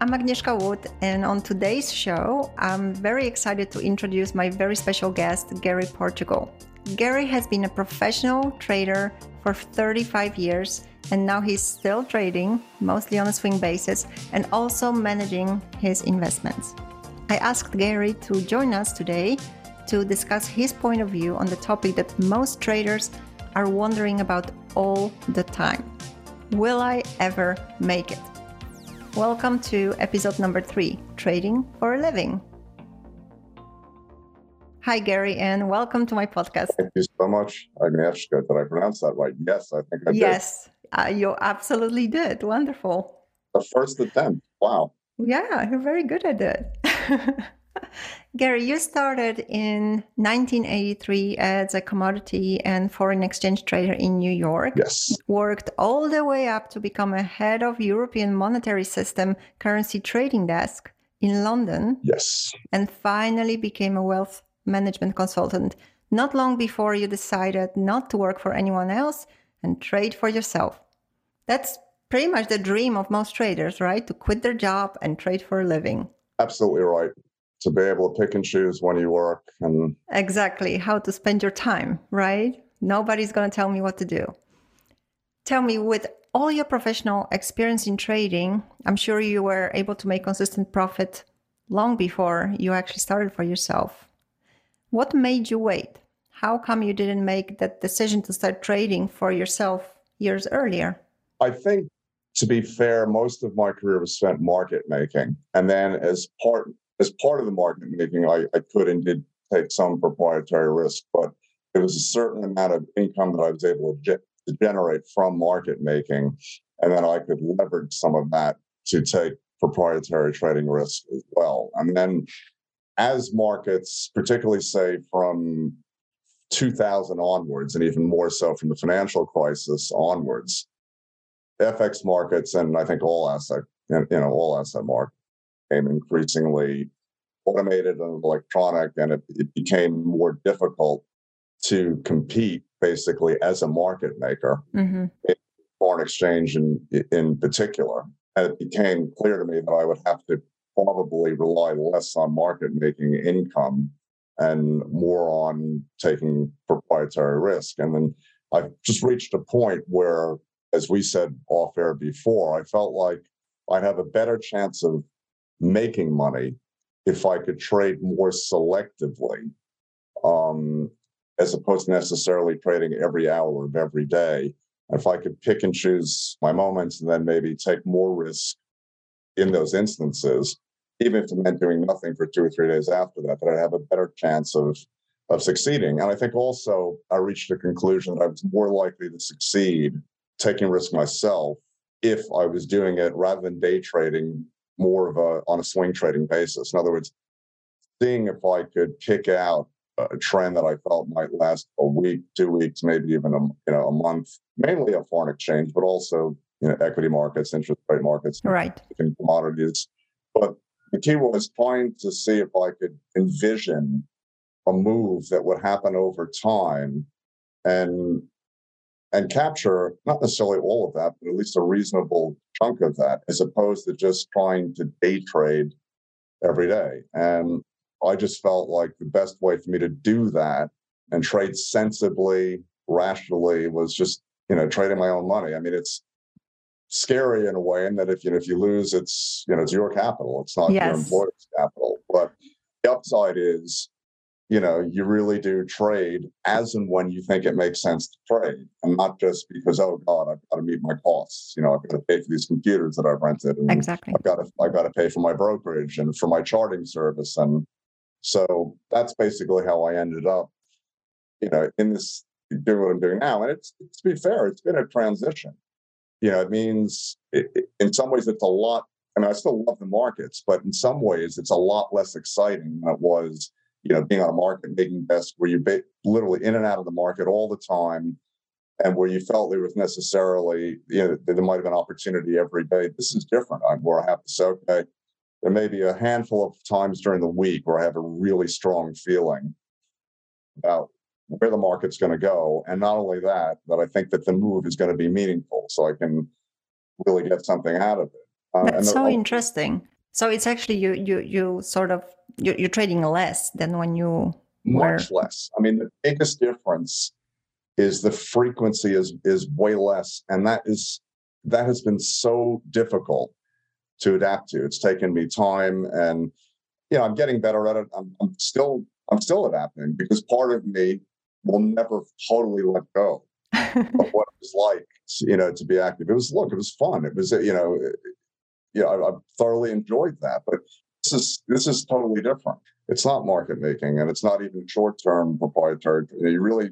I'm Agnieszka Wood, and on today's show, I'm very excited to introduce my very special guest, Gary Portugal. Gary has been a professional trader for 35 years, and now he's still trading, mostly on a swing basis, and also managing his investments. I asked Gary to join us today to discuss his point of view on the topic that most traders are wondering about all the time Will I ever make it? Welcome to episode number three Trading for a Living. Hi, Gary, and welcome to my podcast. Thank you so much, Agnieszka. Did I pronounce that right? Yes, I think I did. Yes, uh, you absolutely did. Wonderful. The first attempt. Wow. Yeah, you're very good at it. Gary, you started in 1983 as a commodity and foreign exchange trader in New York. Yes. Worked all the way up to become a head of European Monetary System currency trading desk in London. Yes. And finally became a wealth management consultant not long before you decided not to work for anyone else and trade for yourself. That's pretty much the dream of most traders, right? To quit their job and trade for a living. Absolutely right. To be able to pick and choose when you work and exactly how to spend your time, right? Nobody's going to tell me what to do. Tell me, with all your professional experience in trading, I'm sure you were able to make consistent profit long before you actually started for yourself. What made you wait? How come you didn't make that decision to start trading for yourself years earlier? I think, to be fair, most of my career was spent market making, and then as part as part of the market making, I, I could and did take some proprietary risk, but it was a certain amount of income that I was able to, ge- to generate from market making, and then I could leverage some of that to take proprietary trading risk as well. And then as markets, particularly say from 2000 onwards, and even more so from the financial crisis onwards, FX markets and I think all asset, you know, all asset markets became increasingly automated and electronic, and it, it became more difficult to compete basically as a market maker mm-hmm. in foreign exchange in, in particular. And it became clear to me that I would have to probably rely less on market making income and more on taking proprietary risk. And then I've just reached a point where, as we said off air before, I felt like I'd have a better chance of making money if I could trade more selectively, um, as opposed to necessarily trading every hour of every day. If I could pick and choose my moments and then maybe take more risk in those instances, even if it meant doing nothing for two or three days after that, that I'd have a better chance of of succeeding. And I think also I reached a conclusion that I was more likely to succeed taking risk myself if I was doing it rather than day trading more of a on a swing trading basis. In other words, seeing if I could pick out a trend that I felt might last a week, two weeks, maybe even a you know a month, mainly a foreign exchange, but also you know equity markets, interest rate markets, right, and commodities. But the key was trying to see if I could envision a move that would happen over time and and capture not necessarily all of that, but at least a reasonable chunk of that, as opposed to just trying to day trade every day. And I just felt like the best way for me to do that and trade sensibly, rationally was just, you know, trading my own money. I mean, it's scary in a way in that if you know, if you lose, it's you know it's your capital. It's not yes. your employer's capital. But the upside is, you know, you really do trade as and when you think it makes sense to trade, and not just because oh God, I've got to meet my costs. You know, I've got to pay for these computers that I've rented, and exactly. I've got to I've got to pay for my brokerage and for my charting service, and so that's basically how I ended up, you know, in this doing what I'm doing now. And it's to be fair, it's been a transition you know, it means it, it, in some ways it's a lot. I mean, I still love the markets, but in some ways it's a lot less exciting than it was, you know, being on a market making best where you're ba- literally in and out of the market all the time and where you felt there was necessarily, you know, there might have been opportunity every day. This is different. I'm where I have to say, okay, there may be a handful of times during the week where I have a really strong feeling about where the market's going to go. And not only that, but I think that the move is going to be meaningful so I can really get something out of it. Uh, That's so interesting. So it's actually you you you sort of you're, you're trading less than when you much were... less. I mean, the biggest difference is the frequency is is way less, and that is that has been so difficult to adapt to. It's taken me time, and you know, I'm getting better at it. I'm, I'm still I'm still adapting because part of me will never totally let go of what it was like, you know, to be active. It was look, it was fun. It was, you know, yeah, I, I thoroughly enjoyed that. But this is this is totally different. It's not market making, and it's not even short term proprietary. You really,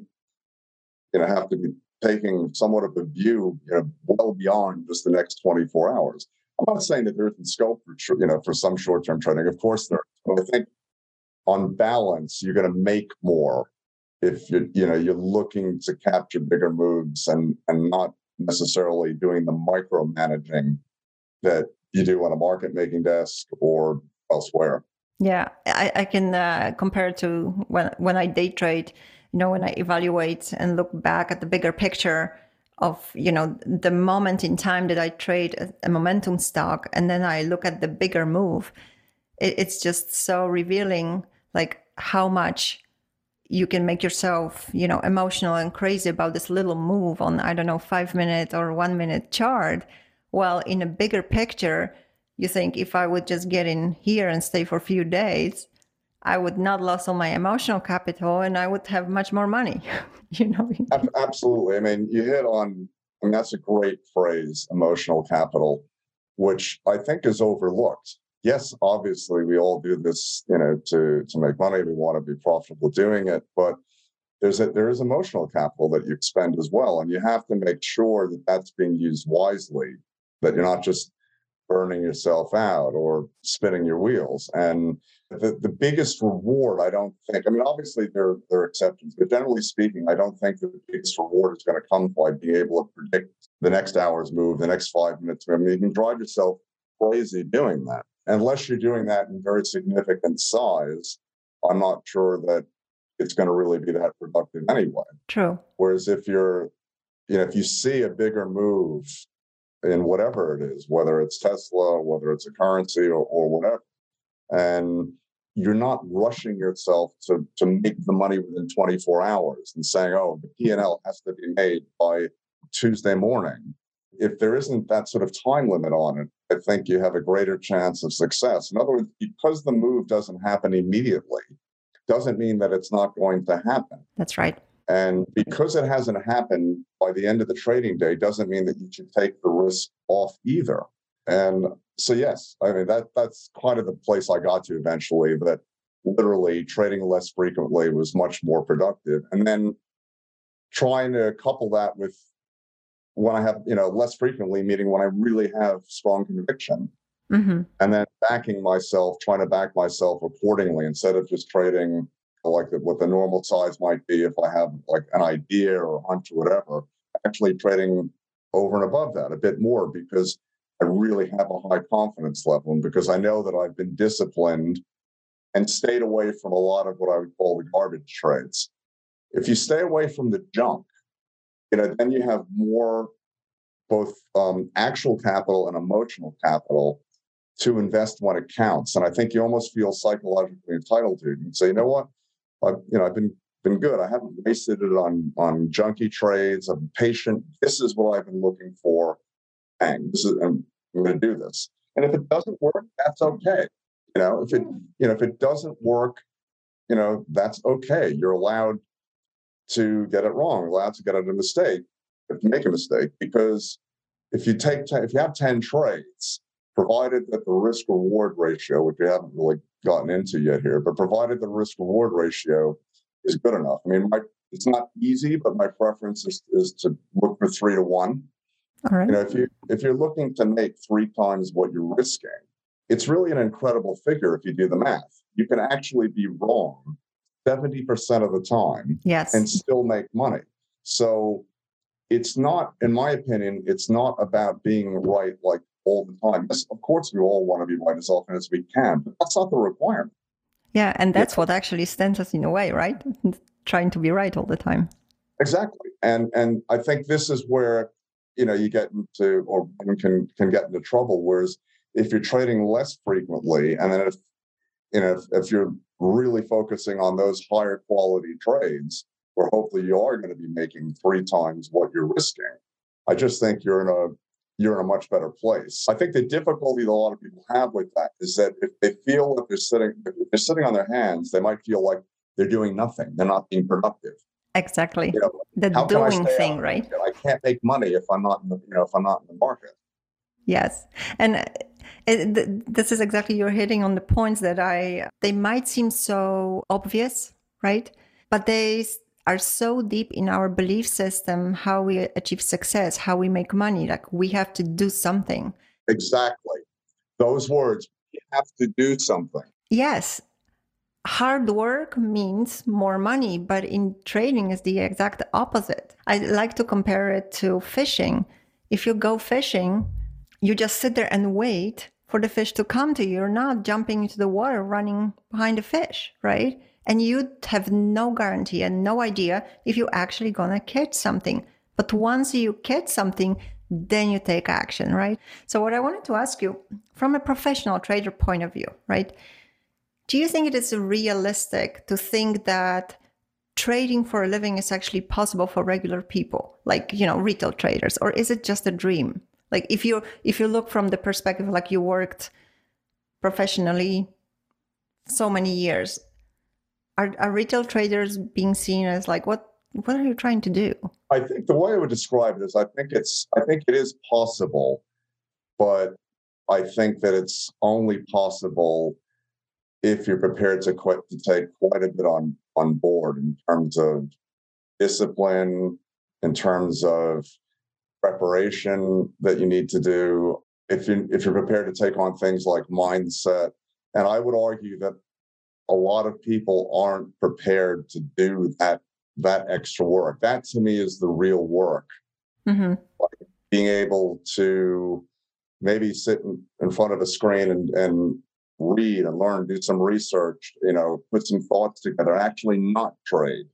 you know, have to be taking somewhat of a view, you know, well beyond just the next 24 hours. I'm not saying that there isn't scope for, you know, for some short term trading. Of course, there. But I think on balance, you're going to make more if you you know you're looking to capture bigger moves and and not necessarily doing the micromanaging that you do on a market making desk or elsewhere. Yeah, I, I can uh, compare to when when I day trade. You know, when I evaluate and look back at the bigger picture of you know the moment in time that I trade a, a momentum stock, and then I look at the bigger move. It, it's just so revealing, like how much you can make yourself, you know, emotional and crazy about this little move on I don't know five minute or one minute chart well, in a bigger picture, you think if I would just get in here and stay for a few days, I would not lose all my emotional capital and I would have much more money. you know? Absolutely. I mean, you hit on, I mean, that's a great phrase, emotional capital, which I think is overlooked. Yes, obviously we all do this, you know, to to make money. We want to be profitable doing it, but there's a, there is emotional capital that you expend as well, and you have to make sure that that's being used wisely that you're not just burning yourself out or spinning your wheels. And the, the biggest reward, I don't think, I mean, obviously there, there are exceptions, but generally speaking, I don't think the biggest reward is going to come by being able to predict the next hour's move, the next five minutes. I mean, you can drive yourself crazy doing that. Unless you're doing that in very significant size, I'm not sure that it's going to really be that productive anyway. True. Whereas if you're, you know, if you see a bigger move in whatever it is, whether it's Tesla, whether it's a currency or, or whatever. And you're not rushing yourself to, to make the money within 24 hours and saying, oh, the P&L has to be made by Tuesday morning. If there isn't that sort of time limit on it, I think you have a greater chance of success. In other words, because the move doesn't happen immediately, doesn't mean that it's not going to happen. That's right. And because it hasn't happened by the end of the trading day, doesn't mean that you should take the risk off either. And so, yes, I mean that that's kind of the place I got to eventually. That literally trading less frequently was much more productive, and then trying to couple that with when I have you know less frequently, meaning when I really have strong conviction, mm-hmm. and then backing myself, trying to back myself accordingly instead of just trading like what the normal size might be if I have like an idea or a hunch or whatever, actually trading over and above that a bit more because I really have a high confidence level and because I know that I've been disciplined and stayed away from a lot of what I would call the garbage trades. If you stay away from the junk, you know, then you have more both um, actual capital and emotional capital to invest when it counts. And I think you almost feel psychologically entitled to. You say, you know what? I've, you know, I've been been good. I haven't wasted it on on junky trades. I'm patient. This is what I've been looking for. And this is I'm, I'm going to do this. And if it doesn't work, that's okay. You know, if it you know if it doesn't work, you know that's okay. You're allowed to get it wrong. Allowed to get it a mistake. If you make a mistake, because if you take 10, if you have ten trades, provided that the risk reward ratio, which we haven't really gotten into yet here, but provided the risk reward ratio is good enough. I mean, my, it's not easy, but my preference is, is to look for three to one. All right. You know, if you if you're looking to make three times what you're risking, it's really an incredible figure if you do the math. You can actually be wrong 70% of the time yes. and still make money. So it's not, in my opinion, it's not about being right like all the time. Yes, of course, we all want to be right as often as we can, but that's not the requirement. Yeah, and that's yeah. what actually stands us in a way, right? Trying to be right all the time. Exactly, and and I think this is where you know you get into or one can can get into trouble. Whereas if you're trading less frequently, and then if you know if, if you're really focusing on those higher quality trades, where hopefully you are going to be making three times what you're risking, I just think you're in a you're in a much better place. I think the difficulty that a lot of people have with that is that if they feel that they're sitting if they're sitting on their hands, they might feel like they're doing nothing. They're not being productive. Exactly. You know, the doing thing, right? I can't make money if I'm not in the, you know, if I'm not in the market. Yes. And uh, it, this is exactly you're hitting on the points that I they might seem so obvious, right? But they are so deep in our belief system how we achieve success, how we make money. Like we have to do something. Exactly. Those words, you have to do something. Yes. Hard work means more money, but in trading is the exact opposite. I like to compare it to fishing. If you go fishing, you just sit there and wait for the fish to come to you. You're not jumping into the water running behind the fish, right? And you have no guarantee and no idea if you're actually gonna catch something. But once you catch something, then you take action, right? So, what I wanted to ask you from a professional trader point of view, right? Do you think it is realistic to think that trading for a living is actually possible for regular people, like, you know, retail traders, or is it just a dream? like if you if you look from the perspective like you worked professionally so many years are, are retail traders being seen as like what what are you trying to do? I think the way i would describe it is i think it's i think it is possible but i think that it's only possible if you're prepared to quite to take quite a bit on on board in terms of discipline in terms of preparation that you need to do. If you if you're prepared to take on things like mindset and i would argue that a lot of people aren't prepared to do that that extra work that to me is the real work mm-hmm. like being able to maybe sit in, in front of a screen and, and read and learn do some research you know put some thoughts together actually not trade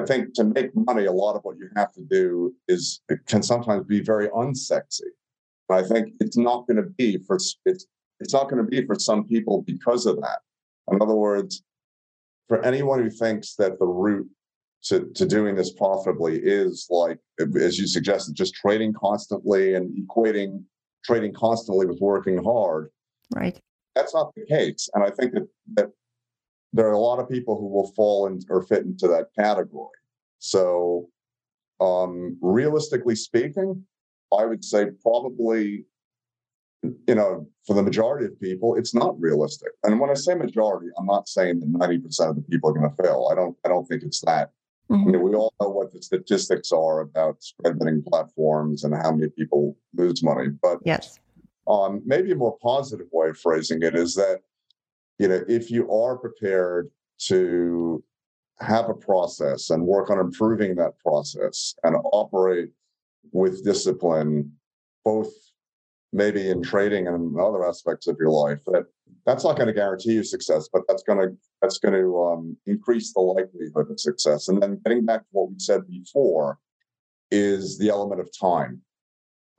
I think to make money, a lot of what you have to do is it can sometimes be very unsexy. But I think it's not going to be for it's it's not going to be for some people because of that. In other words, for anyone who thinks that the route to, to doing this profitably is like, as you suggested, just trading constantly and equating trading constantly with working hard. Right. That's not the case. And I think that, that there are a lot of people who will fall in or fit into that category. So, um, realistically speaking, I would say probably, you know, for the majority of people, it's not realistic. And when I say majority, I'm not saying that 90% of the people are going to fail. I don't. I don't think it's that. Mm-hmm. I mean, we all know what the statistics are about spread betting platforms and how many people lose money. But yes, um, maybe a more positive way of phrasing it is that you know, if you are prepared to have a process and work on improving that process and operate with discipline, both maybe in trading and other aspects of your life, that that's not going to guarantee you success, but that's going to that's going to um, increase the likelihood of success. And then getting back to what we said before, is the element of time.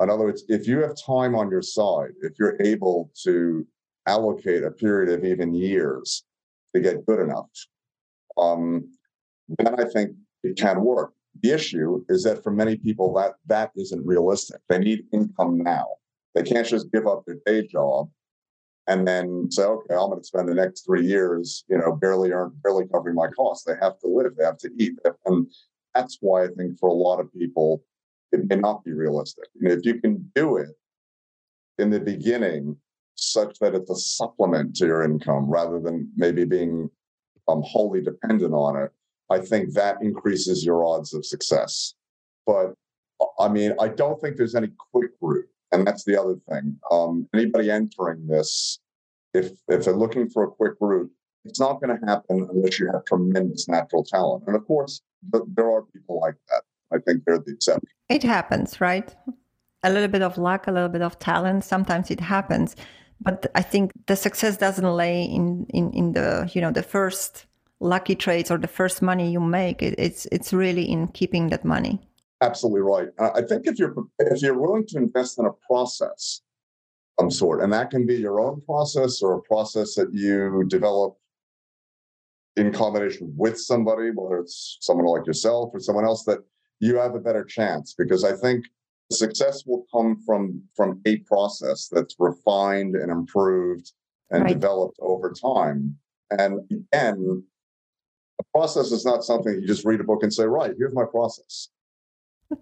In other words, if you have time on your side, if you're able to allocate a period of even years to get good enough, um, then I think it can work. The issue is that for many people, that that isn't realistic. They need income now. They can't just give up their day job and then say, okay, I'm going to spend the next three years, you know, barely earn, barely covering my costs. They have to live, they have to eat, and that's why I think for a lot of people, it may not be realistic. And if you can do it in the beginning such that it's a supplement to your income rather than maybe being um, wholly dependent on it, I think that increases your odds of success. But I mean, I don't think there's any quick route. And that's the other thing. Um, anybody entering this, if if they're looking for a quick route, it's not going to happen unless you have tremendous natural talent. And of course, there are people like that. I think they're the exception. It happens, right? A little bit of luck, a little bit of talent. Sometimes it happens but I think the success doesn't lay in, in, in the you know the first lucky trades or the first money you make. It, it's it's really in keeping that money. Absolutely right. I think if you're if you're willing to invest in a process some sort, and that can be your own process or a process that you develop in combination with somebody, whether it's someone like yourself or someone else, that you have a better chance. Because I think success will come from from a process that's refined and improved and right. developed over time. And again, a process is not something you just read a book and say, right, here's my process.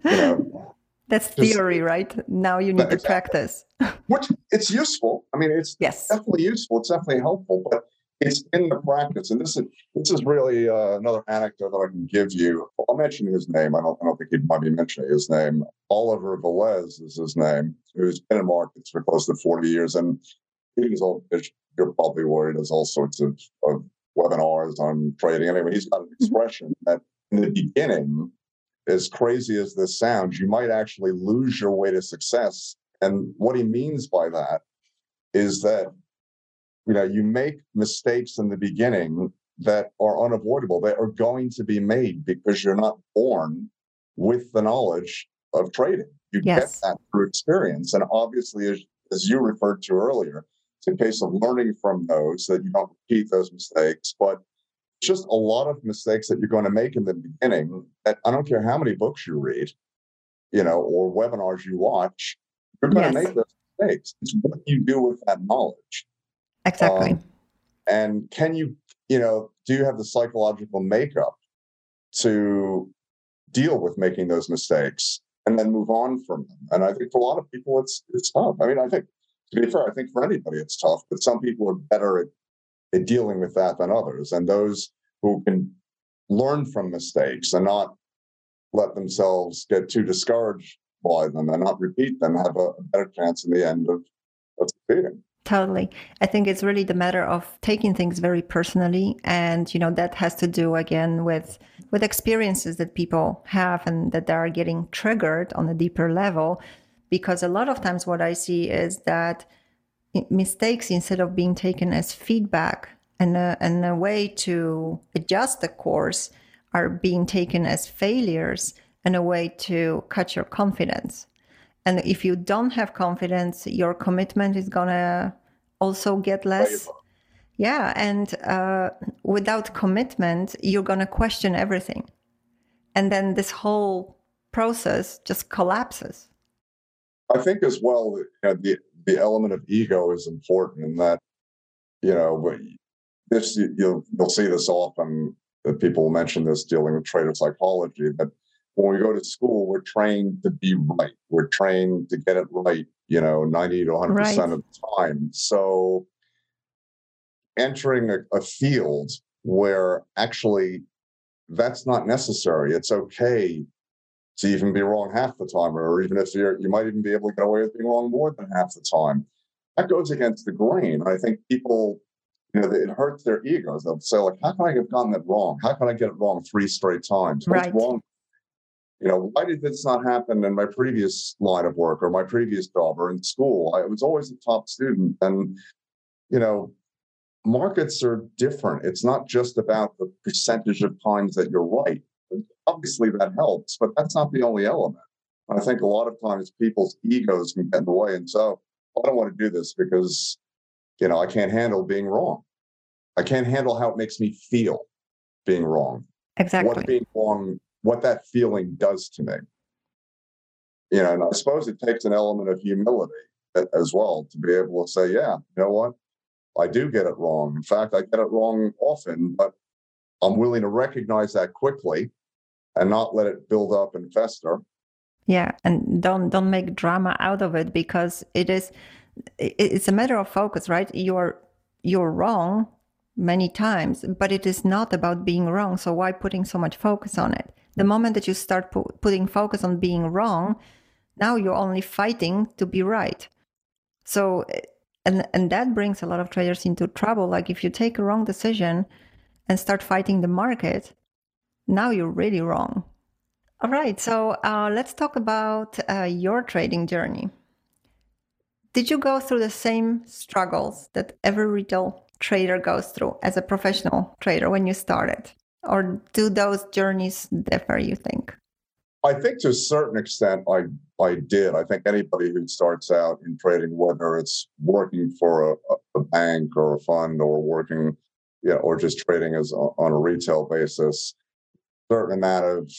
You know, That's theory, right? Now you need exactly. to practice. Which it's useful. I mean, it's yes. definitely useful. It's definitely helpful, but it's in the practice. And this is this is really uh, another anecdote that I can give you. I'll mention his name. I don't, I don't think he might be mentioning his name. Oliver Velez is his name, who's been in markets for close to 40 years. And he's all, you're probably worried, there's all sorts of, of webinars on trading. Anyway, he's got an mm-hmm. expression that in the beginning, as crazy as this sounds, you might actually lose your way to success. And what he means by that is that you know you make mistakes in the beginning that are unavoidable. They are going to be made because you're not born with the knowledge of trading. You yes. get that through experience. And obviously, as, as you referred to earlier, it's a case of learning from those so that you don't repeat those mistakes. But just a lot of mistakes that you're going to make in the beginning. That I don't care how many books you read, you know, or webinars you watch, you're going yes. to make those mistakes. It's what you do with that knowledge. Exactly. Um, and can you, you know, do you have the psychological makeup to deal with making those mistakes and then move on from them? And I think for a lot of people, it's it's tough. I mean, I think to be fair, I think for anybody it's tough, but some people are better at in dealing with that than others. And those who can learn from mistakes and not let themselves get too discouraged by them and not repeat them have a, better chance in the end of, of succeeding. Totally. I think it's really the matter of taking things very personally. And, you know, that has to do again with with experiences that people have and that they are getting triggered on a deeper level. Because a lot of times what I see is that mistakes instead of being taken as feedback and a, and a way to adjust the course are being taken as failures and a way to cut your confidence. And if you don't have confidence, your commitment is gonna also get less. Yeah, and uh, without commitment, you're gonna question everything, and then this whole process just collapses. I think as well, know, the the element of ego is important in that, you know, this you'll you'll see this often that people mention this dealing with trader psychology that when we go to school, we're trained to be right. We're trained to get it right, you know, 90 to 100% right. of the time. So entering a, a field where actually that's not necessary. It's okay to even be wrong half the time, or even if you're, you might even be able to get away with being wrong more than half the time. That goes against the grain. I think people, you know, it hurts their egos. They'll say, like, how can I have gotten that wrong? How can I get it wrong three straight times? What's right. wrong? You know, why did this not happen in my previous line of work or my previous job or in school? I was always a top student. And, you know, markets are different. It's not just about the percentage of times that you're right obviously that helps, but that's not the only element. I think a lot of times people's egos can get in the way. And so I don't want to do this because, you know, I can't handle being wrong. I can't handle how it makes me feel being wrong. Exactly. What being wrong, what that feeling does to me. You know, and I suppose it takes an element of humility as well to be able to say, yeah, you know what? I do get it wrong. In fact, I get it wrong often, but I'm willing to recognize that quickly and not let it build up and fester. Yeah, and don't don't make drama out of it because it is it's a matter of focus, right? You're you're wrong many times, but it is not about being wrong. So why putting so much focus on it? The moment that you start pu- putting focus on being wrong, now you're only fighting to be right. So and and that brings a lot of traders into trouble. Like if you take a wrong decision and start fighting the market, now you're really wrong. All right, so uh, let's talk about uh, your trading journey. Did you go through the same struggles that every retail trader goes through as a professional trader when you started? Or do those journeys differ, you think? I think to a certain extent, I I did. I think anybody who starts out in trading, whether it's working for a, a bank or a fund or working, yeah, or just trading as on a retail basis, certain amount of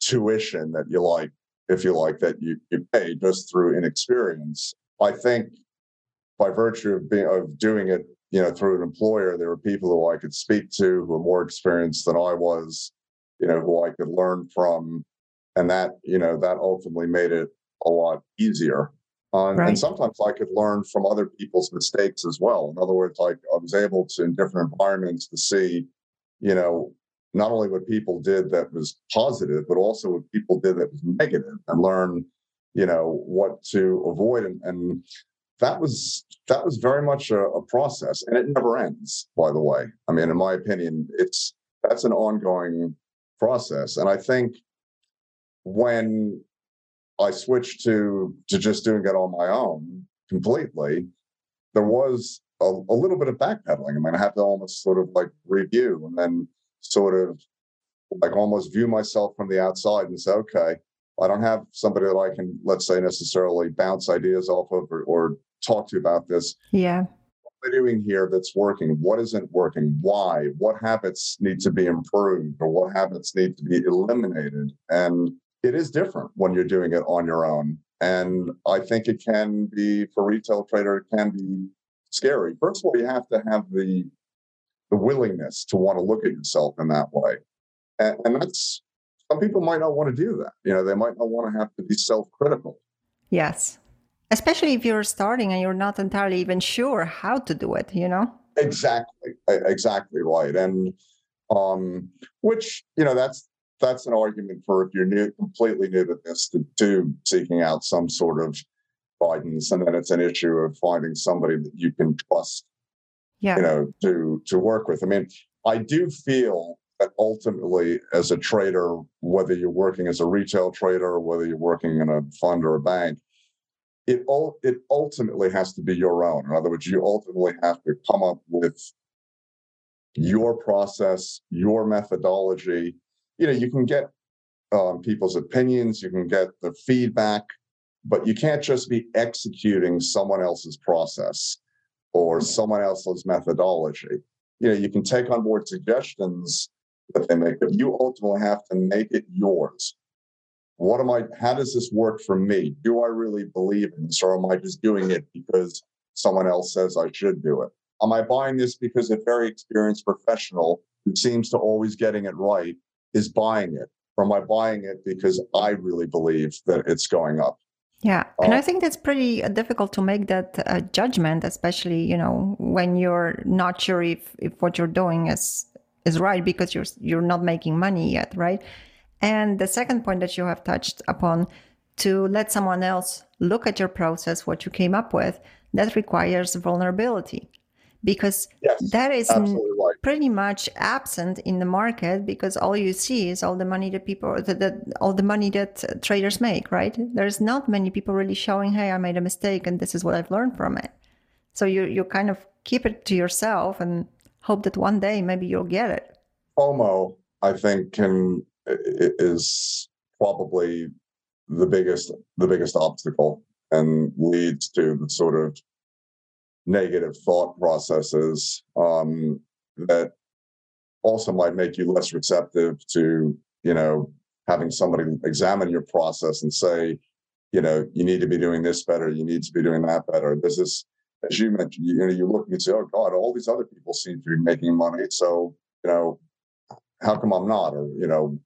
tuition that you like, if you like, that you, you pay just through inexperience. I think by virtue of being of doing it, you know, through an employer, there were people who I could speak to who were more experienced than I was, you know, who I could learn from. And that, you know, that ultimately made it a lot easier. Um, right. And sometimes I could learn from other people's mistakes as well. In other words, like I was able to, in different environments, to see, you know, not only what people did that was positive, but also what people did that was negative and learn, you know, what to avoid. And, and that was that was very much a, a, process and it never ends, by the way. I mean, in my opinion, it's that's an ongoing process. And I think when I switched to to just doing it on my own completely, there was a, a little bit of backpedaling. I mean, I had to almost sort of like review and then sort of like almost view myself from the outside and say, okay, I don't have somebody that I can, let's say, necessarily bounce ideas off of or, or talk to about this. Yeah. What am I doing here that's working? What isn't working? Why? What habits need to be improved or what habits need to be eliminated? And it is different when you're doing it on your own. And I think it can be for retail trader, it can be scary. First of all, you have to have the the willingness to want to look at yourself in that way. And, and that's some people might not want to do that. You know, they might not want to have to be self-critical. Yes. Especially if you're starting and you're not entirely even sure how to do it, you know? Exactly. Exactly right. And um, which, you know, that's that's an argument for if you're new, completely new to this, to, to seeking out some sort of guidance, and then it's an issue of finding somebody that you can trust yeah. you know, to to work with. I mean, I do feel that ultimately, as a trader, whether you're working as a retail trader or whether you're working in a fund or a bank, it all it ultimately has to be your own. In other words, you ultimately have to come up with your process, your methodology. You know, you can get um, people's opinions, you can get the feedback, but you can't just be executing someone else's process or someone else's methodology. You know, you can take on board suggestions that they make, but you ultimately have to make it yours. What am I, how does this work for me? Do I really believe in this or am I just doing it because someone else says I should do it? Am I buying this because a very experienced professional who seems to always getting it right is buying it? Or am I buying it because I really believe that it's going up? Yeah, and I uh, think that's pretty difficult to make that uh, judgment, especially you know when you're not sure if if what you're doing is is right because you're you're not making money yet, right? And the second point that you have touched upon to let someone else look at your process, what you came up with, that requires vulnerability because yes, that is right. pretty much absent in the market because all you see is all the money that people that, that all the money that uh, traders make right? There's not many people really showing hey i made a mistake and this is what i've learned from it. So you you kind of keep it to yourself and hope that one day maybe you'll get it. Fomo i think can is probably the biggest the biggest obstacle and leads to the sort of negative thought processes um, that also might make you less receptive to you know having somebody examine your process and say you know you need to be doing this better. You need to be doing that better. This is as you mentioned you, you know you look and you say oh god all these other people seem to be making money so you know how come i'm not? Or you know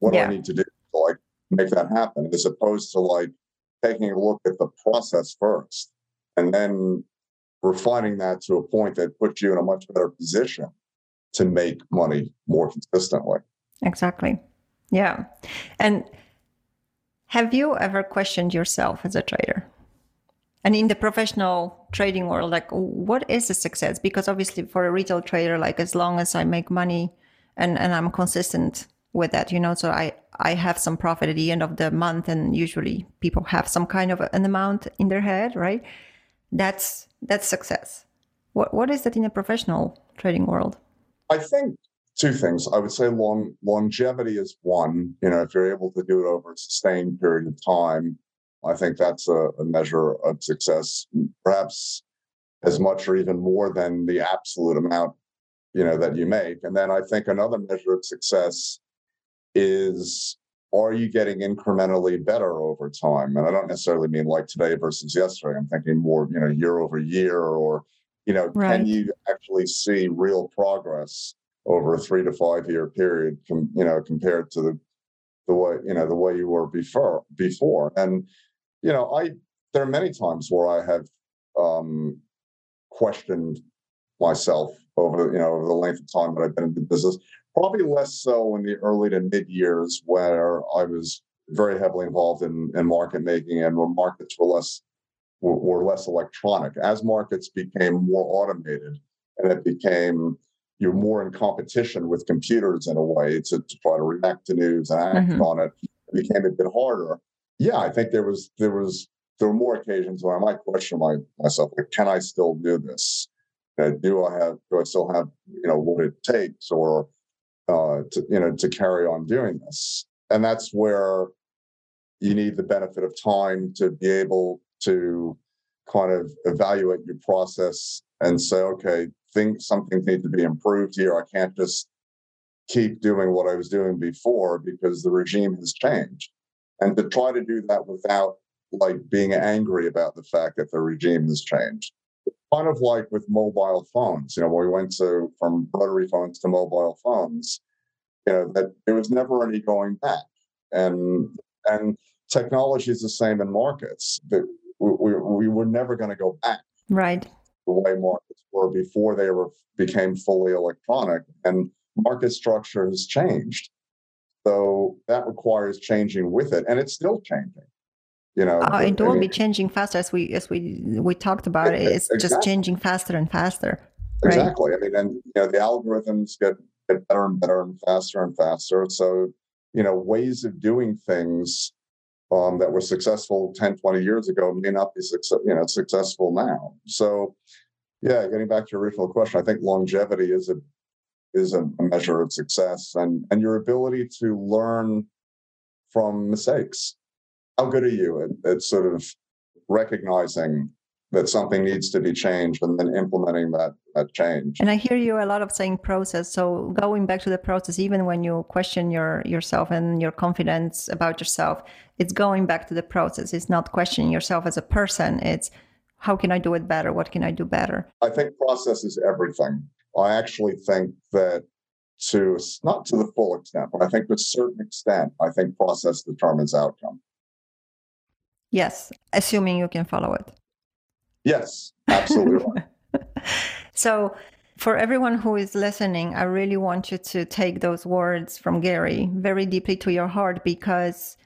what yeah. do i need to do to like make that happen? As opposed to like taking a look at the process first and then refining that to a point that puts you in a much better position to make money more consistently. Exactly. Yeah. And have you ever questioned yourself as a trader? And in the professional trading world, like what is a success? Because obviously for a retail trader, like as long as I make money and, and I'm consistent with that, you know, so I, I have some profit at the end of the month and usually people have some kind of an amount in their head, right? That's that's success. What what is that in a professional trading world? I think two things. I would say long longevity is one. You know, if you're able to do it over a sustained period of time, I think that's a, a measure of success. Perhaps as much or even more than the absolute amount, you know, that you make. And then I think another measure of success is are you getting incrementally better over time? And I don't necessarily mean like today versus yesterday. I'm thinking more, you know, year over year or, you know, right. can you actually see real progress over a three to five year period, com, you know, compared to the the way you know the way you were before before. And you know, I there are many times where I have um, questioned myself over you know over the length of time that I've been in the business. Probably less so in the early to mid years where I was very heavily involved in, in market making and where markets were less were, were less electronic. As markets became more automated and it became you're more in competition with computers in a way to, to try to react to news and act mm-hmm. on it. It became a bit harder. Yeah, I think there was there was there were more occasions where I might question my, myself, like, can I still do this? Uh, do I have do I still have you know what it takes or uh, to you know to carry on doing this? And that's where you need the benefit of time to be able to kind of evaluate your process and say, okay, think something needs to be improved here. I can't just keep doing what I was doing before because the regime has changed. And to try to do that without like being angry about the fact that the regime has changed. Kind of like with mobile phones, you know, when we went to from rotary phones to mobile phones, you know, that there was never any going back. And and technology is the same in markets. That we, we, we were never going to go back. Right the way markets were before they were became fully electronic and market structure has changed so that requires changing with it and it's still changing you know uh, it will I mean, be changing faster as we as we we talked about it it's exactly. just changing faster and faster right? exactly i mean and you know the algorithms get, get better and better and faster and faster so you know ways of doing things um, that were successful 10, 20 years ago may not be success, you know, successful now. So, yeah, getting back to your original question, I think longevity is a is a measure of success and and your ability to learn from mistakes. How good are you at, at sort of recognizing that something needs to be changed and then implementing that that change? And i hear you a lot of saying process. So going back to the process even when you question your yourself and your confidence about yourself it's going back to the process. It's not questioning yourself as a person. It's how can i do it better? What can i do better? I think process is everything. I actually think that to not to the full extent but i think to a certain extent i think process determines outcome yes assuming you can follow it Yes, absolutely. so, for everyone who is listening, I really want you to take those words from Gary very deeply to your heart because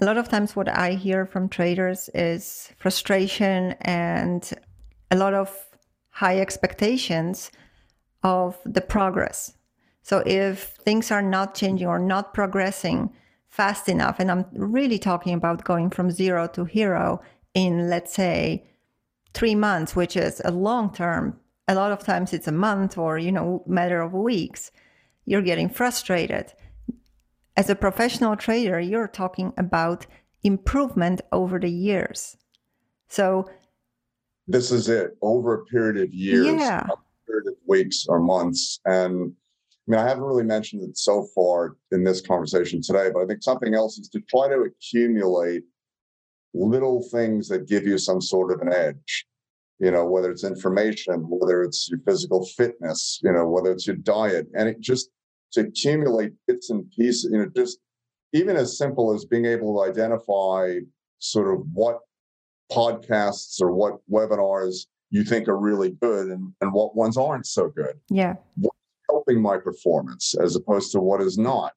a lot of times what I hear from traders is frustration and a lot of high expectations of the progress. So, if things are not changing or not progressing fast enough, and I'm really talking about going from zero to hero in, let's say, three months, which is a long term, a lot of times it's a month or, you know, matter of weeks, you're getting frustrated. As a professional trader, you're talking about improvement over the years. So this is it over a period of years, yeah. period of weeks or months. And mean, I haven't really mentioned it so far in this conversation today, but I think something else is to try to accumulate little things that give you some sort of an edge. You know whether it's information whether it's your physical fitness you know whether it's your diet and it just to accumulate bits and pieces you know just even as simple as being able to identify sort of what podcasts or what webinars you think are really good and, and what ones aren't so good. Yeah. What's helping my performance as opposed to what is not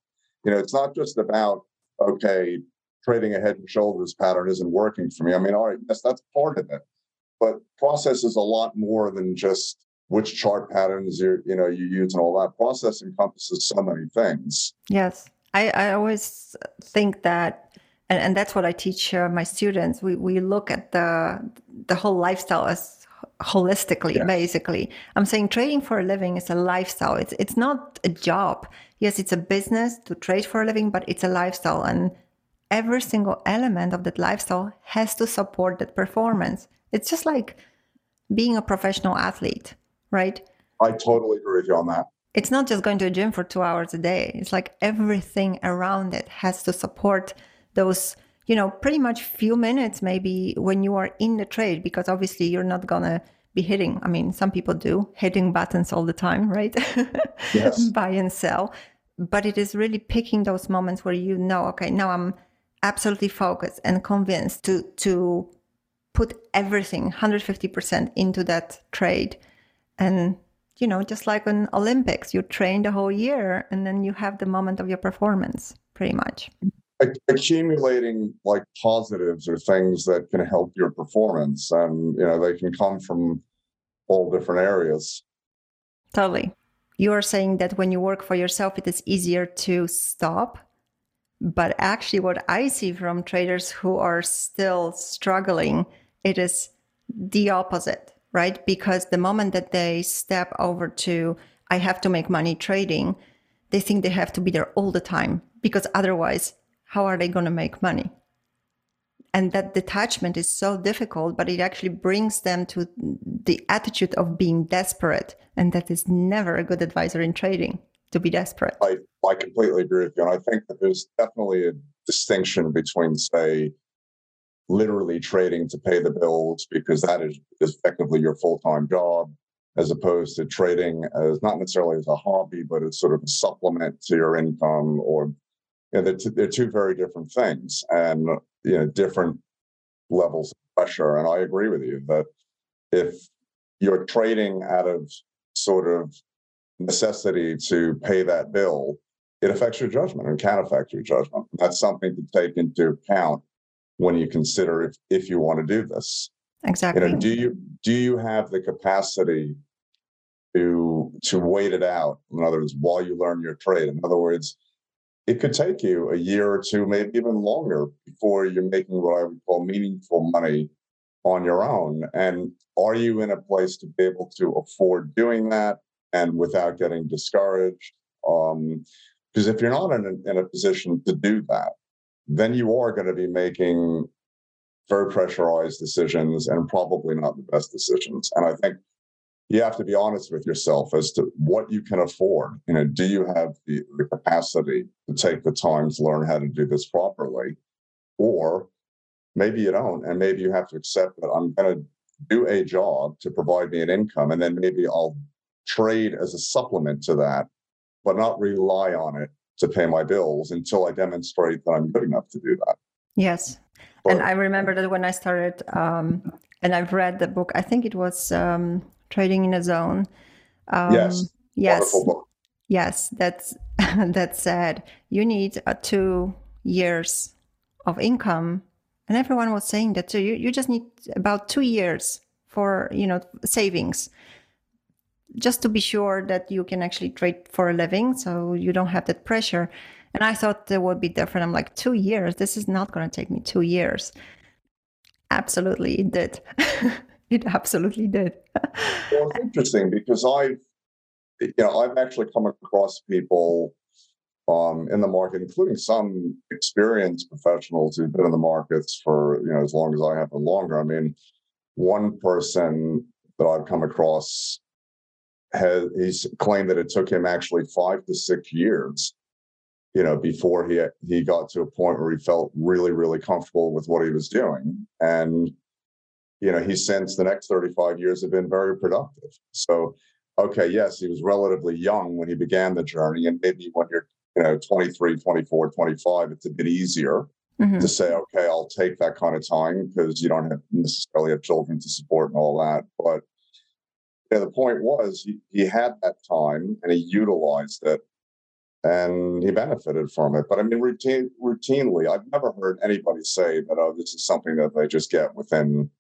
you know it's not just about okay trading a head and shoulders pattern isn't working for me. I mean, all right, yes, that's part of it. But process is a lot more than just which chart patterns you you know you use and all that. Process encompasses so many things. Yes. I, I always think that and, and that's what I teach uh, my students. We we look at the the whole lifestyle as holistically yeah. basically. I'm saying trading for a living is a lifestyle. It's it's not a job. Yes it's a business to trade for a living but it's a lifestyle. And every single element of that lifestyle has to support that performance. It's just like being a professional athlete right? I totally agree with you on that. It's not just going to a gym for 2 hours a day. It's like everything around it has to support those you know, pretty much few minutes maybe when you are in the trade, because obviously you're not gonna be hitting. I mean, some people do hitting buttons all the time, right? Yes. Buy and sell. But it is really picking those moments where you know, okay, now I'm absolutely focused and convinced to to put everything 150% into that trade. And you know, just like on Olympics, you train the whole year and then you have the moment of your performance, pretty much accumulating like positives or things that can help your performance and you know they can come from all different areas. Totally. You are saying that when you work for yourself it is easier to stop but actually what i see from traders who are still struggling it is the opposite right? Because the moment that they step over to i have to make money trading they think they have to be there all the time because otherwise how are they going to make money? And that detachment is so difficult, but it actually brings them to the attitude of being desperate. And that is never a good advisor in trading to be desperate. I, I completely agree with you. And I think that there's definitely a distinction between, say, literally trading to pay the bills, because that is, effectively your full time job, as opposed to trading as not necessarily as a hobby, but as sort of a supplement to your income or you know, they're, two, they're two very different things and you know different levels of pressure. And I agree with you that if you're trading out of sort of necessity to pay that bill, it affects your judgment and can affect your judgment. That's something to take into account when you consider if, if you want to do this. Exactly. You know, do you do you have the capacity to to wait it out? In other words, while you learn your trade. In other words, it could take you a year or two, maybe even longer, before you're making what I would call meaningful money on your own. And are you in a place to be able to afford doing that and without getting discouraged? Um, because if you're not in a, in a position to do that, then you are going to be making very pressurized decisions and probably not the best decisions. And I think you have to be honest with yourself as to what you can afford. You know, do you have the, the capacity to take the time to learn how to do this properly? Or maybe you don't, and maybe you have to accept that I'm going to do a job to provide me an income, and then maybe I'll trade as a supplement to that, but not rely on it to pay my bills until I demonstrate that I'm good enough to do that. Yes. But, and I remember that when I started, um, and I've read the book, I think it was um, trading in a zone. Um, yes. Yes. Yes, that's that said. You need uh, two years of income, and everyone was saying that too. You you just need about two years for you know savings, just to be sure that you can actually trade for a living, so you don't have that pressure. And I thought that would be different. I'm like, two years. This is not going to take me two years. Absolutely, it did. It absolutely did. well, it's interesting because I've, you know, I've actually come across people um, in the market, including some experienced professionals who've been in the markets for you know as long as I have and longer. I mean, one person that I've come across has he's claimed that it took him actually five to six years, you know, before he he got to a point where he felt really really comfortable with what he was doing, and you know, he since the next 35 years have been very productive. So, okay, yes, he was relatively young when he began the journey. And maybe when you're, you know, 23, 24, 25, it's a bit easier mm-hmm. to say, okay, I'll take that kind of time because you don't have necessarily have children to support and all that. But you know, the point was he, he had that time and he utilized it and he benefited from it. But I mean, routine, routinely, I've never heard anybody say that, oh, this is something that they just get within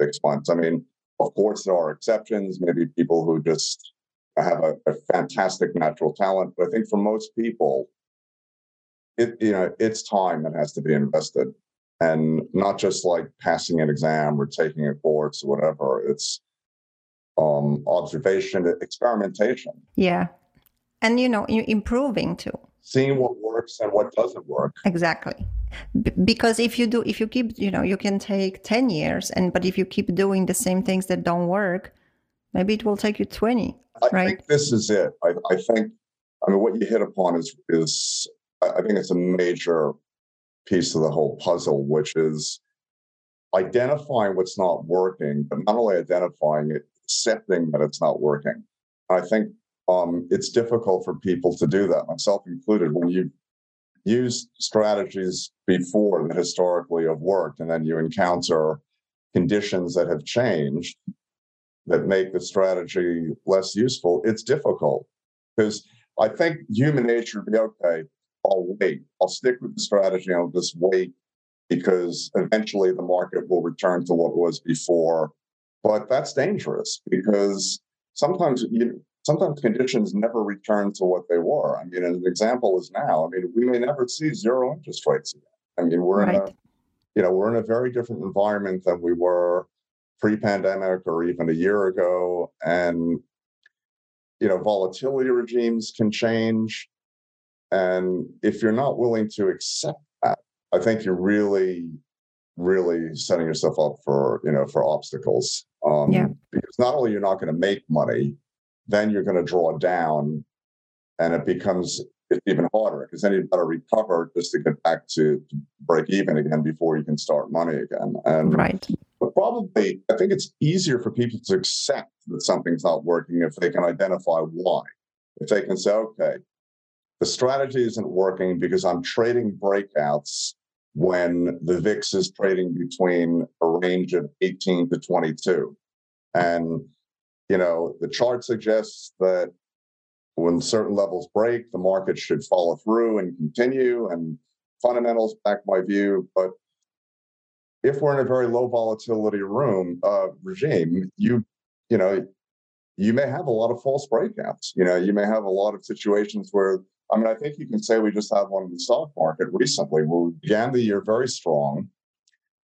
six months. I mean, of course, there are exceptions, maybe people who just have a, a fantastic natural talent. But I think for most people, it you know, it's time that has to be invested. And not just like passing an exam or taking a course or whatever. It's um, observation, experimentation. Yeah. And, you know, improving too. Seeing what works and what doesn't work. Exactly. B- because if you do, if you keep, you know, you can take 10 years, and but if you keep doing the same things that don't work, maybe it will take you 20. I right? think this is it. I, I think, I mean, what you hit upon is, is I think it's a major piece of the whole puzzle, which is identifying what's not working, but not only identifying it, accepting that it's not working. I think um, it's difficult for people to do that, myself included. When you use strategies before that historically have worked, and then you encounter conditions that have changed that make the strategy less useful, it's difficult because I think human nature would be okay. I'll wait. I'll stick with the strategy. I'll just wait because eventually the market will return to what was before. But that's dangerous because sometimes you, sometimes conditions never return to what they were. I mean, an example is now. I mean, we may never see zero interest rates again. I mean, we're right. in a you know we're in a very different environment than we were pre-pandemic or even a year ago, and you know volatility regimes can change. And if you're not willing to accept that, I think you're really, really setting yourself up for, you know, for obstacles. Um, yeah. Because not only you're not going to make money, then you're going to draw down and it becomes even harder because then you've got to recover just to get back to, to break even again before you can start money again. And right. But probably, I think it's easier for people to accept that something's not working if they can identify why. If they can say, okay, the strategy isn't working because I'm trading breakouts when the VIX is trading between a range of 18 to 22. And, you know, the chart suggests that when certain levels break, the market should follow through and continue. And fundamentals back my view. But if we're in a very low volatility room uh, regime, you, you know, you may have a lot of false breakouts. You know, you may have a lot of situations where I mean, I think you can say we just had one in the stock market recently where we began the year very strong,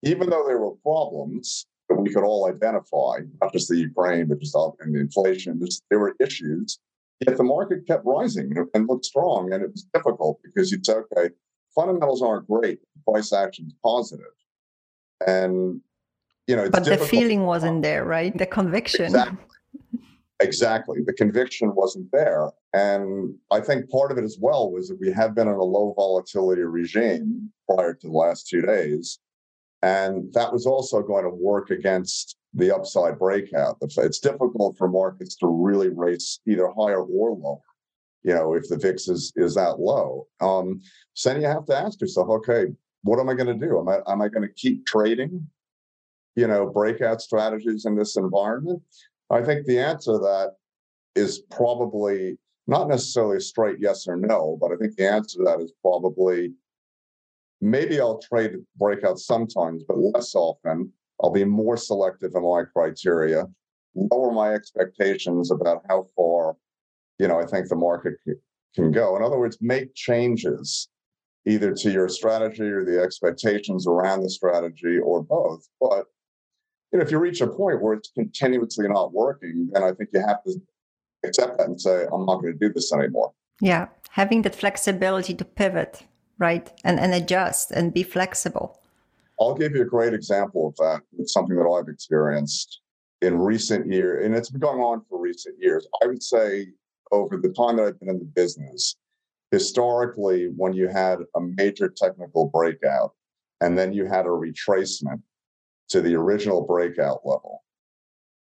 even though there were problems that we could all identify, not just the Ukraine, but just and the inflation, just, there were issues. Yet the market kept rising and looked strong. And it was difficult because you'd say, okay, fundamentals aren't great, price action's positive. And you know, but the feeling wasn't there, right? The conviction. Exactly. Exactly. The conviction wasn't there. And I think part of it as well was that we have been in a low volatility regime prior to the last two days. And that was also going to work against the upside breakout. It's difficult for markets to really race either higher or lower, you know, if the VIX is, is that low. Um, so then you have to ask yourself, okay, what am I going to do? Am I, am I going to keep trading, you know, breakout strategies in this environment? I think the answer to that is probably not necessarily a straight yes or no, but I think the answer to that is probably maybe I'll trade breakouts sometimes, but less often. I'll be more selective in my criteria, lower my expectations about how far, you know, I think the market can go. In other words, make changes either to your strategy or the expectations around the strategy or both. But you know, if you reach a point where it's continuously not working, then I think you have to accept that and say, I'm not going to do this anymore. Yeah. Having that flexibility to pivot, right? And, and adjust and be flexible. I'll give you a great example of that. It's something that I've experienced in recent years, and it's been going on for recent years. I would say over the time that I've been in the business, historically, when you had a major technical breakout and then you had a retracement, to the original breakout level.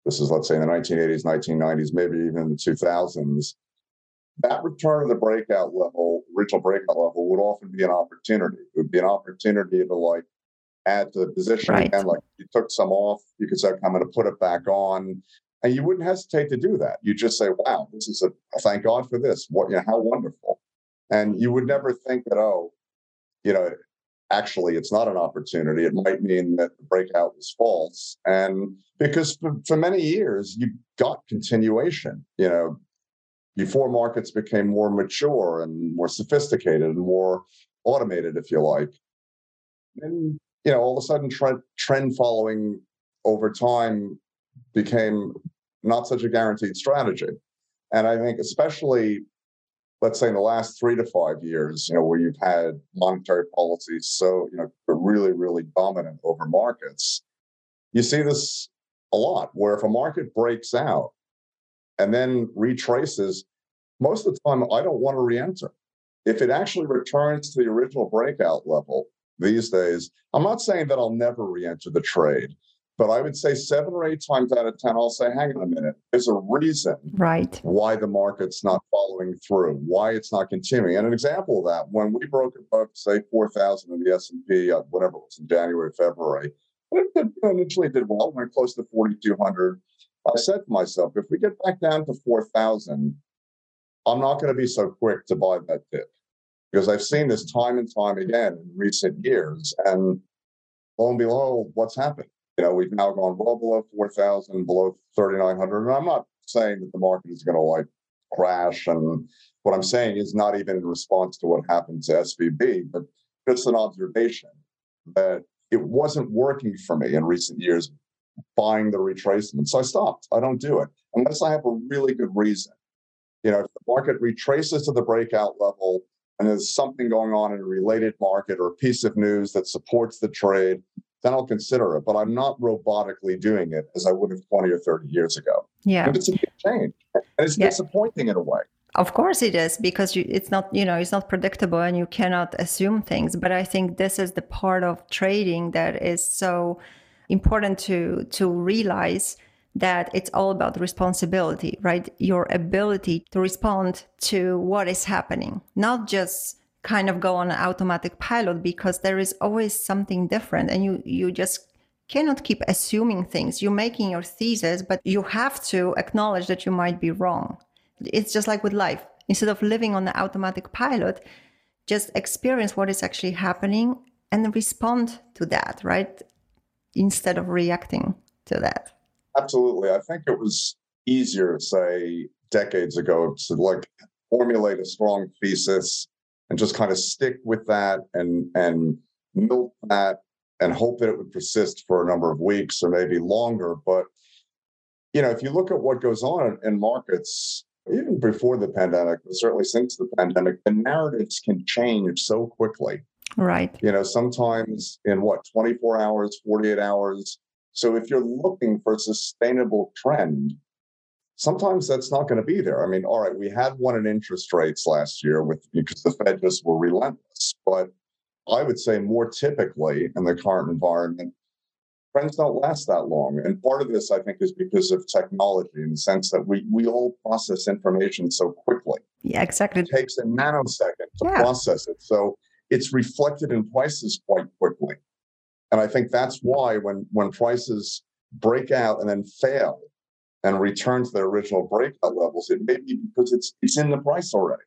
This is, let's say, in the 1980s, 1990s, maybe even the 2000s. That return to the breakout level, original breakout level, would often be an opportunity. It would be an opportunity to like add to the position right. again. Like you took some off, you could say, I'm going to put it back on. And you wouldn't hesitate to do that. You just say, wow, this is a thank God for this. What, you know, how wonderful. And you would never think that, oh, you know, actually it's not an opportunity. It might mean that the breakout was false. And because for, for many years you got continuation, you know, before markets became more mature and more sophisticated and more automated, if you like. And you know, all of a sudden trend trend following over time became not such a guaranteed strategy. And I think, especially, let's say in the last three to five years, you know, where you've had monetary policies so, you know, really, really dominant over markets, you see this a lot where if a market breaks out and then retraces, most of the time I don't want to re enter. If it actually returns to the original breakout level these days, I'm not saying that I'll never re enter the trade, but I would say seven or eight times out of 10, I'll say, hang on a minute, there's a reason right. why the market's not following through, why it's not continuing. And an example of that, when we broke above, say, 4,000 in the S&P, uh, whatever it was in January, February, it initially did well, went close to 4,200. I said to myself, if we get back down to 4,000, I'm not going to be so quick to buy that dip because I've seen this time and time again in recent years. And lo and behold, what's happened? You know, we've now gone well below 4,000, below 3,900. And I'm not saying that the market is going to like crash. And what I'm saying is not even in response to what happened to SVB, but just an observation that it wasn't working for me in recent years buying the retracement. So I stopped. I don't do it unless I have a really good reason. You know, if the market retraces to the breakout level and there's something going on in a related market or a piece of news that supports the trade, then I'll consider it. But I'm not robotically doing it as I would have 20 or 30 years ago. Yeah. And it's a big change. And it's yeah. disappointing in a way. Of course it is because you, it's not you know it's not predictable and you cannot assume things. But I think this is the part of trading that is so important to to realize that it's all about responsibility, right? Your ability to respond to what is happening, not just kind of go on an automatic pilot because there is always something different and you you just cannot keep assuming things. You're making your thesis, but you have to acknowledge that you might be wrong. It's just like with life. Instead of living on the automatic pilot, just experience what is actually happening and respond to that, right? Instead of reacting to that. Absolutely. I think it was easier, say, decades ago to like formulate a strong thesis and just kind of stick with that and and milk that and hope that it would persist for a number of weeks or maybe longer. But you know, if you look at what goes on in markets, even before the pandemic, but certainly since the pandemic, the narratives can change so quickly. Right. You know, sometimes in what, 24 hours, 48 hours. So if you're looking for a sustainable trend, sometimes that's not going to be there. I mean, all right, we had one in interest rates last year with because the Fed just were relentless. But I would say more typically in the current environment, trends don't last that long. And part of this, I think, is because of technology in the sense that we we all process information so quickly. Yeah, exactly. It takes a nanosecond to yeah. process it. So it's reflected in prices quite quickly. And I think that's why when when prices break out and then fail and return to their original breakout levels, it may be because it's it's in the price already.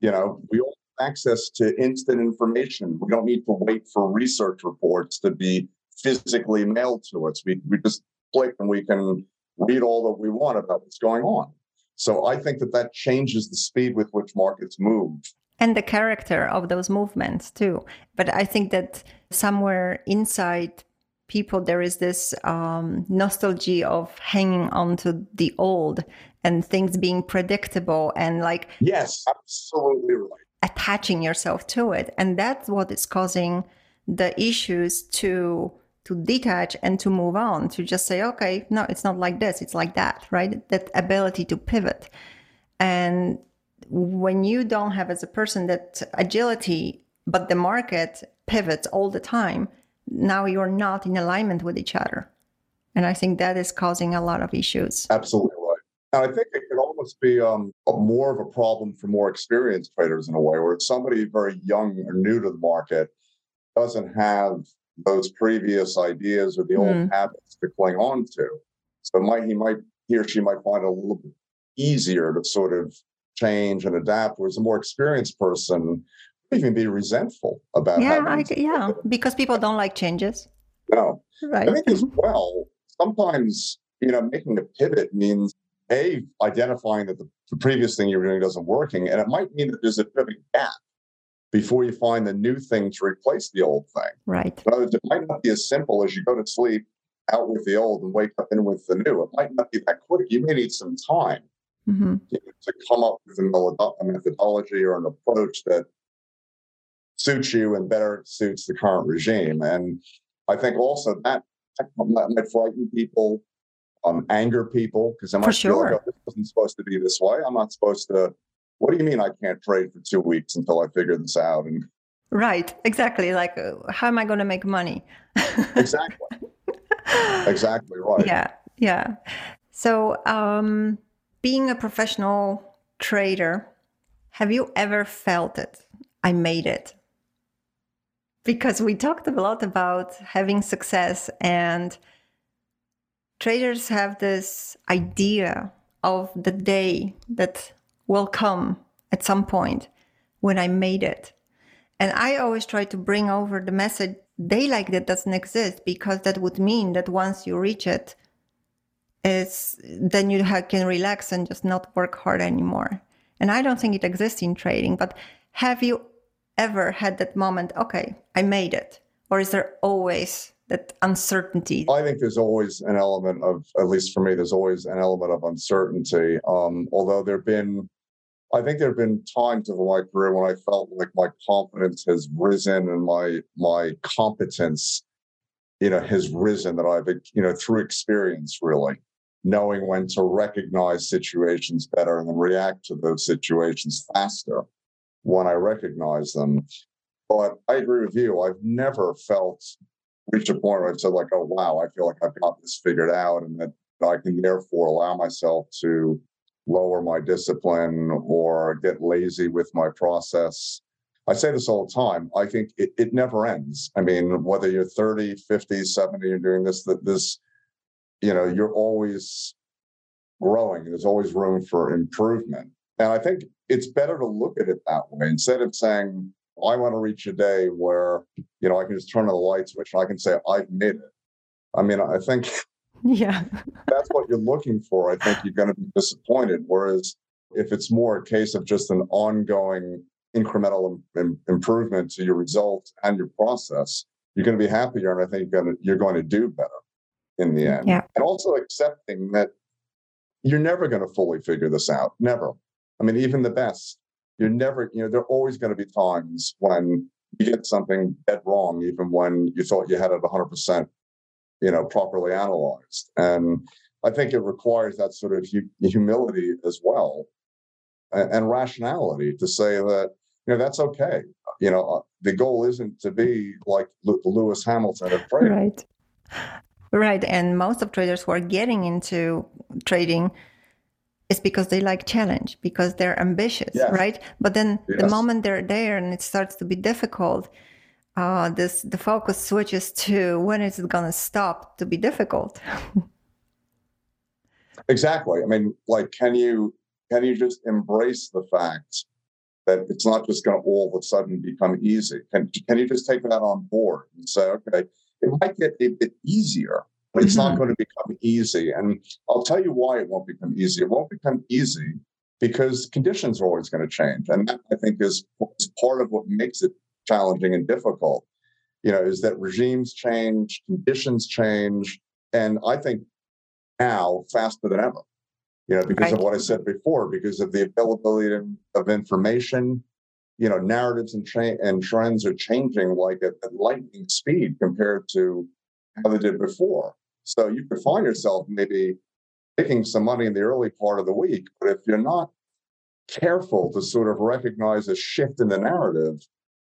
You know, we all have access to instant information. We don't need to wait for research reports to be physically mailed to us. We we just click and we can read all that we want about what's going on. So I think that that changes the speed with which markets move and the character of those movements too. But I think that somewhere inside people there is this um, nostalgia of hanging on to the old and things being predictable and like yes, absolutely right. Attaching yourself to it, and that's what is causing the issues to to detach and to move on to just say okay no it's not like this it's like that right that ability to pivot and when you don't have as a person that agility, but the market pivots all the time, now you're not in alignment with each other. And I think that is causing a lot of issues. Absolutely right. And I think it could almost be um, a more of a problem for more experienced traders in a way, where somebody very young or new to the market doesn't have those previous ideas or the old mm. habits to cling on to. So might he might he or she might find it a little bit easier to sort of change and adapt, whereas a more experienced person even be resentful about yeah I, yeah because people don't like changes. No. Right. i think as well sometimes you know making a pivot means a identifying that the, the previous thing you're doing doesn't working and it might mean that there's a bit of a gap before you find the new thing to replace the old thing. Right. In other words, it might not be as simple as you go to sleep out with the old and wake up in with the new. It might not be that quick. You may need some time mm-hmm. to, to, come up with a methodology or an approach that suits you and better suits the current regime. And I think also that might frighten people, um, anger people, because I might For feel like, oh, this wasn't supposed to be this way. I'm not supposed to. What do you mean I can't trade for two weeks until I figure this out? And right, exactly. Like, uh, how am I going to make money? exactly. exactly right. Yeah, yeah. So, um, being a professional trader, have you ever felt it? I made it because we talked a lot about having success and traders have this idea of the day that will come at some point when I made it. And I always try to bring over the message day like that doesn't exist because that would mean that once you reach it, then you can relax and just not work hard anymore. And I don't think it exists in trading, but have you ever had that moment, okay, I made it? Or is there always that uncertainty? I think there's always an element of, at least for me, there's always an element of uncertainty. Um, although there have been, I think there have been times of my career when I felt like my confidence has risen and my my competence, you know, has risen. That I've, you know, through experience, really knowing when to recognize situations better and then react to those situations faster when I recognize them. But I agree with you. I've never felt reached a point where I've said, like, oh, wow, I feel like I've got this figured out and that I can therefore allow myself to lower my discipline or get lazy with my process. I say this all the time. I think it, it never ends. I mean, whether you're 30, 50, 70, you're doing this, that this, you know, you're always growing. There's always room for improvement. And I think it's better to look at it that way instead of saying, I want to reach a day where, you know, I can just turn on the light switch and I can say, I've made it. I mean, I think yeah, that's what you're looking for. I think you're going to be disappointed. Whereas if it's more a case of just an ongoing incremental Im- improvement to your results and your process, you're going to be happier. And I think you're going to, you're going to do better in the end. Yeah. And also accepting that you're never going to fully figure this out. Never. I mean, even the best, you're never, you know, there are always going to be times when you get something dead wrong, even when you thought you had it 100%, you know, properly analyzed. And I think it requires that sort of hu- humility as well and, and, rationality to say that, you know, that's okay. You know, uh, the goal isn't to be like Lewis Hamilton at trading. Right. Right. And most of traders who are getting into trading is because they like challenge because they're ambitious yes. right but then yes. the moment they're there and it starts to be difficult uh, this the focus switches to when is it going to stop to be difficult exactly i mean like can you can you just embrace the fact that it's not just going to all of a sudden become easy can, can you just take that on board and say okay it might get a bit easier but it's mm-hmm. not going to become easy. And I'll tell you why it won't become easy. It won't become easy because conditions are always going to change. And that, I think, is, is part of what makes it challenging and difficult. You know, is that regimes change, conditions change, and I think now faster than ever. You know, because right. of what I said before, because of the availability of, of information, you know, narratives and, tra- and trends are changing like at, at lightning speed compared to how they did before. So you could find yourself maybe making some money in the early part of the week, but if you're not careful to sort of recognize a shift in the narrative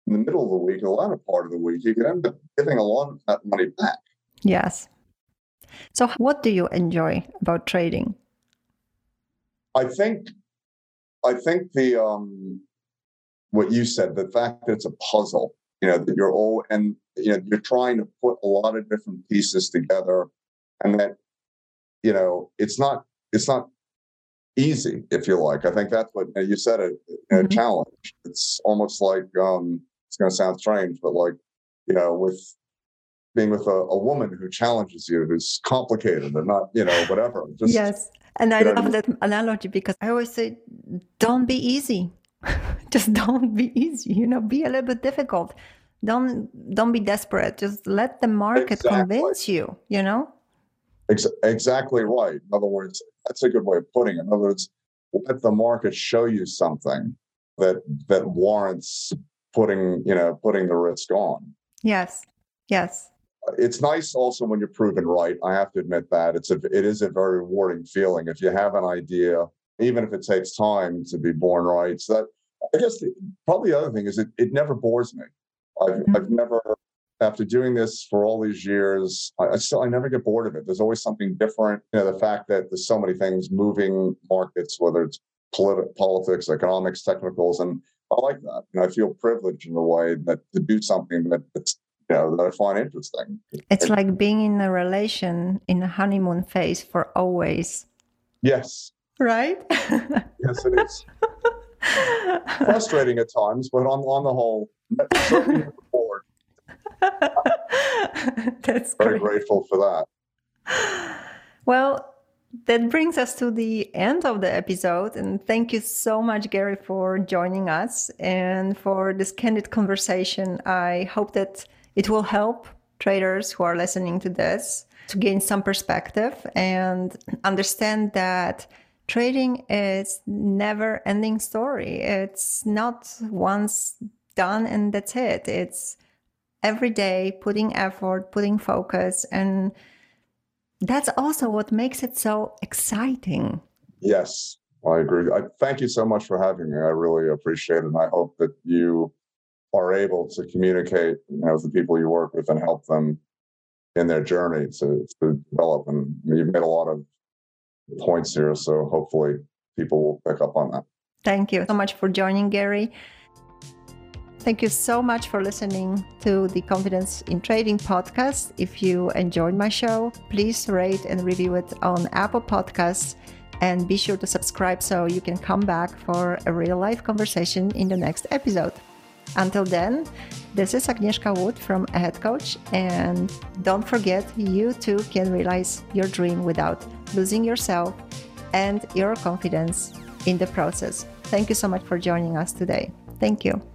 in the middle of the week, the latter part of the week, you could end up giving a lot of that money back. Yes. So, what do you enjoy about trading? I think, I think the um, what you said, the fact that it's a puzzle, you know, that you're all and you know you're trying to put a lot of different pieces together and that you know it's not it's not easy if you like. I think that's what you said a, a mm-hmm. challenge. It's almost like um it's going to sound strange but like you know with being with a, a, woman who challenges you who's complicated and not you know whatever Just, yes and i love that analogy because i always say don't be easy just don't be easy you know be a little bit difficult don't don't be desperate just let the market exactly. convince you you know Ex- exactly right. In other words, that's a good way of putting it. In other words, let the market show you something that that warrants putting you know putting the risk on. Yes. Yes. It's nice also when you're proven right. I have to admit that it's a it is a very rewarding feeling if you have an idea, even if it takes time to be born right. So that I guess the, probably the other thing is it, it never bores me. I've, mm-hmm. I've never, after doing this for all these years, I, I, still, I never get bored of it. There's always something different. You know, the fact that there's so many things moving markets, whether it's politi- politics, economics, technicals, and I like that. And I feel privileged in a way that to do something that, that's you know, that I find interesting. It's like being in a relation in a honeymoon phase for always. Yes. Right? yes, it is. Frustrating at times, but on on the whole, board. That's very great. grateful for that. Well, that brings us to the end of the episode. And thank you so much, Gary, for joining us and for this candid conversation. I hope that it will help traders who are listening to this to gain some perspective and understand that trading is never ending story. It's not once done and that's it. It's every day putting effort, putting focus and that's also what makes it so exciting. Yes, I agree. I thank you so much for having me. I really appreciate it. And I hope that you are able to communicate you know, with the people you work with and help them in their journey to, to develop. And you've made a lot of points here. So hopefully people will pick up on that. Thank you so much for joining, Gary. Thank you so much for listening to the Confidence in Trading podcast. If you enjoyed my show, please rate and review it on Apple Podcasts and be sure to subscribe so you can come back for a real life conversation in the next episode. Until then, this is Agnieszka Wood from Ahead Coach, and don't forget you too can realize your dream without losing yourself and your confidence in the process. Thank you so much for joining us today. Thank you.